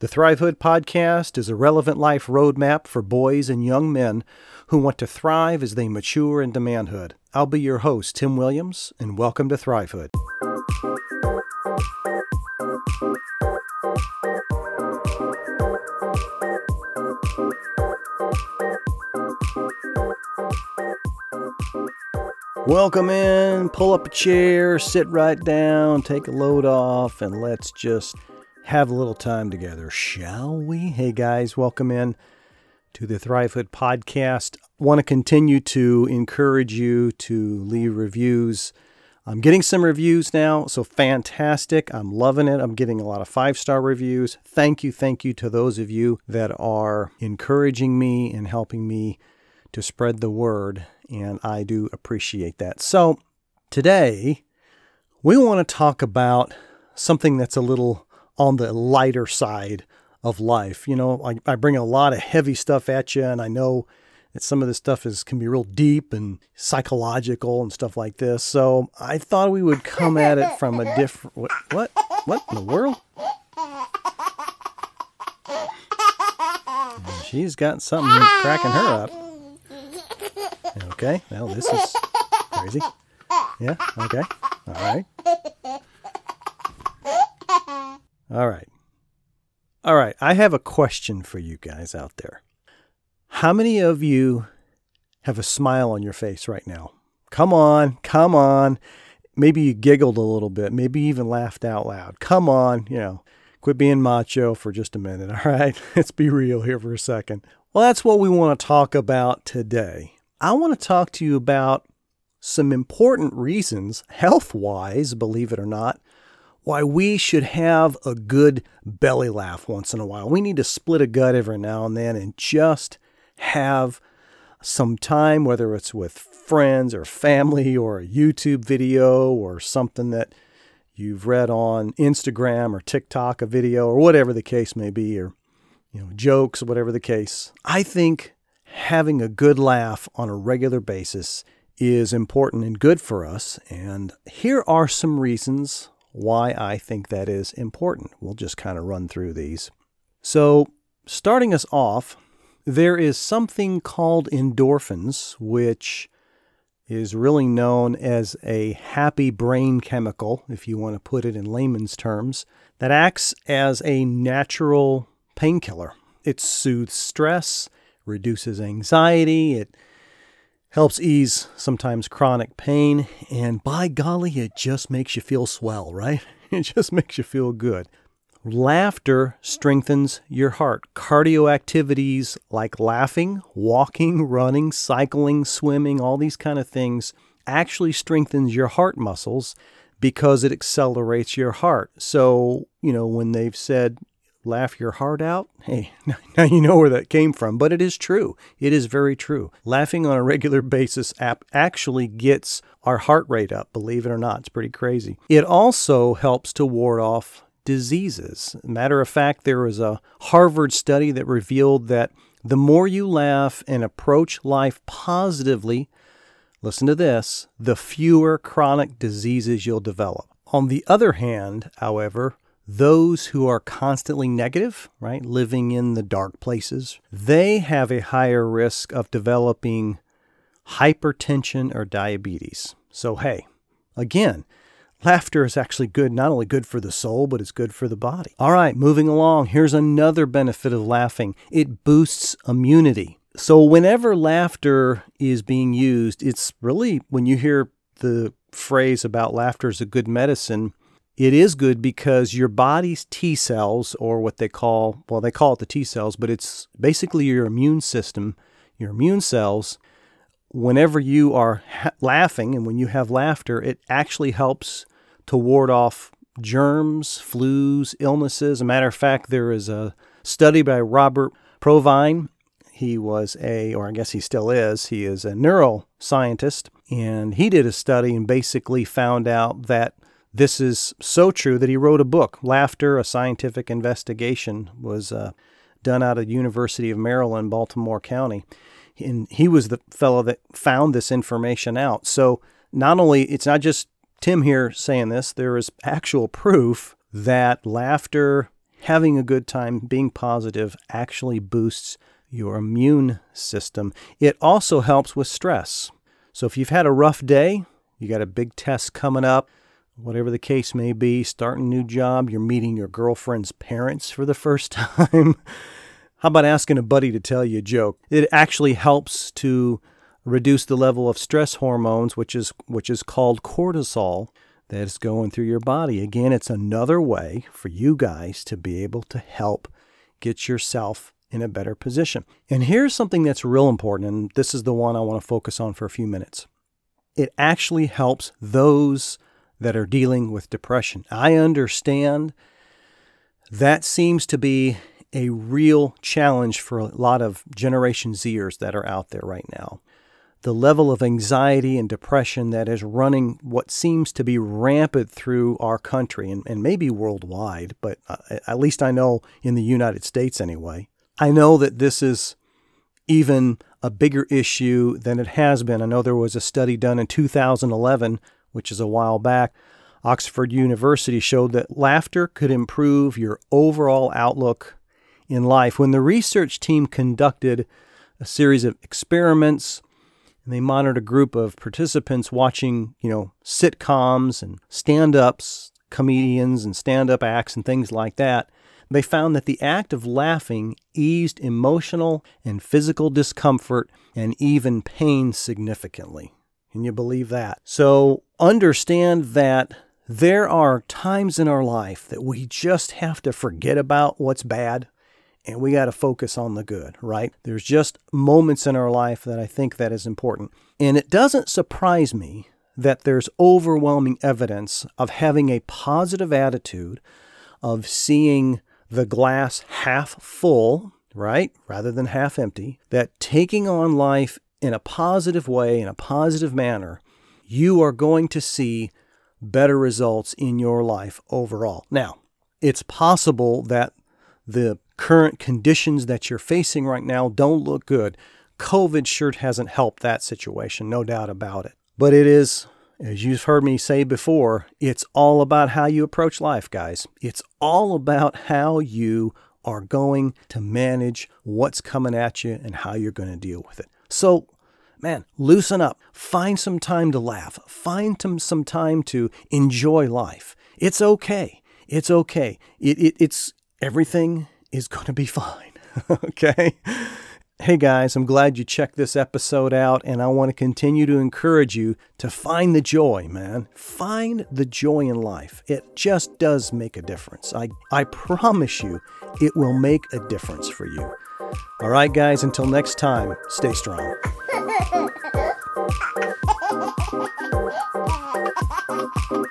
The Thrivehood podcast is a relevant life roadmap for boys and young men who want to thrive as they mature into manhood. I'll be your host, Tim Williams, and welcome to Thrivehood. Welcome in, pull up a chair, sit right down, take a load off, and let's just have a little time together, shall we? Hey guys, welcome in to the Thrivehood podcast. Want to continue to encourage you to leave reviews. I'm getting some reviews now, so fantastic. I'm loving it. I'm getting a lot of five star reviews. Thank you, thank you to those of you that are encouraging me and helping me to spread the word, and I do appreciate that. So, today we want to talk about something that's a little on the lighter side of life. You know, I, I bring a lot of heavy stuff at you, and I know that some of this stuff is can be real deep and psychological and stuff like this. So I thought we would come at it from a different. What? What? What in the world? She's got something cracking her up. Okay, now this is crazy. Yeah. Okay. All right. All right. All right. I have a question for you guys out there. How many of you have a smile on your face right now? Come on. Come on. Maybe you giggled a little bit. Maybe even laughed out loud. Come on. You know, quit being macho for just a minute. All right. Let's be real here for a second. Well, that's what we want to talk about today. I want to talk to you about some important reasons, health wise, believe it or not, why we should have a good belly laugh once in a while. We need to split a gut every now and then and just have some time, whether it's with friends or family or a YouTube video or something that you've read on Instagram or TikTok, a video or whatever the case may be, or you know, jokes, whatever the case. I think having a good laugh on a regular basis is important and good for us. And here are some reasons why I think that is important. We'll just kind of run through these. So, starting us off, there is something called endorphins, which is really known as a happy brain chemical, if you want to put it in layman's terms, that acts as a natural painkiller. It soothes stress, reduces anxiety, it helps ease sometimes chronic pain, and by golly, it just makes you feel swell, right? It just makes you feel good. Laughter strengthens your heart. Cardio activities like laughing, walking, running, cycling, swimming, all these kind of things actually strengthens your heart muscles because it accelerates your heart. So, you know, when they've said laugh your heart out? Hey, now you know where that came from, but it is true. It is very true. Laughing on a regular basis actually gets our heart rate up, believe it or not. It's pretty crazy. It also helps to ward off diseases. Matter of fact, there was a Harvard study that revealed that the more you laugh and approach life positively, listen to this, the fewer chronic diseases you'll develop. On the other hand, however, those who are constantly negative, right, living in the dark places, they have a higher risk of developing hypertension or diabetes. So, hey, again, laughter is actually good, not only good for the soul, but it's good for the body. All right, moving along, here's another benefit of laughing it boosts immunity. So, whenever laughter is being used, it's really when you hear the phrase about laughter is a good medicine, it is good because your body's T cells, or what they call, well, they call it the T cells, but it's basically your immune system, your immune cells. Whenever you are ha- laughing and when you have laughter, it actually helps to ward off germs, flus, illnesses. As a matter of fact, there is a study by Robert Provine. He was a, or I guess he still is, he is a neuroscientist, and he did a study and basically found out that this is so true that he wrote a book. Laughter, a scientific investigation, was uh, done out of University of Maryland, Baltimore County. And he was the fellow that found this information out. So not only, it's not just Tim here saying this, there is actual proof that laughter having a good time, being positive actually boosts your immune system. It also helps with stress. So if you've had a rough day, you got a big test coming up, whatever the case may be, starting a new job, you're meeting your girlfriend's parents for the first time. How about asking a buddy to tell you a joke? It actually helps to reduce the level of stress hormones, which is which is called cortisol, that is going through your body. Again, it's another way for you guys to be able to help get yourself in a better position. And here's something that's real important, and this is the one I want to focus on for a few minutes. It actually helps those that are dealing with depression. I understand that seems to be a real challenge for a lot of Generation Zers that are out there right now. The level of anxiety and depression that is running what seems to be rampant through our country and, and maybe worldwide, but uh, at least I know in the United States anyway. I know that this is even a bigger issue than it has been. I know there was a study done in 2011, which is a while back. Oxford University showed that laughter could improve your overall outlook in life. When the research team conducted a series of experiments, and they monitored a group of participants watching, you know, sitcoms and stand-ups, comedians and stand-up acts and things like that, they found that the act of laughing eased emotional and physical discomfort and even pain significantly. Can you believe that? So understand that there are times in our life that we just have to forget about what's bad and we got to focus on the good, right? There's just moments in our life that I think that is important. And it doesn't surprise me that there's overwhelming evidence of having a positive attitude, of seeing the glass half full, right, rather than half empty, that taking on life in a positive way, in a positive manner, you are going to see better results in your life overall. Now, it's possible that the current conditions that you're facing right now don't look good. COVID sure hasn't helped that situation, no doubt about it. But it is as you've heard me say before, it's all about how you approach life, guys. It's all about how you are going to manage what's coming at you and how you're going to deal with it. So, man, loosen up. Find some time to laugh. Find some time to enjoy life. It's okay. It's okay. It, it, it's everything is going to be fine. okay? Hey guys, I'm glad you checked this episode out, and I want to continue to encourage you to find the joy, man. Find the joy in life. It just does make a difference. I, I promise you, it will make a difference for you. All right, guys, until next time, stay strong.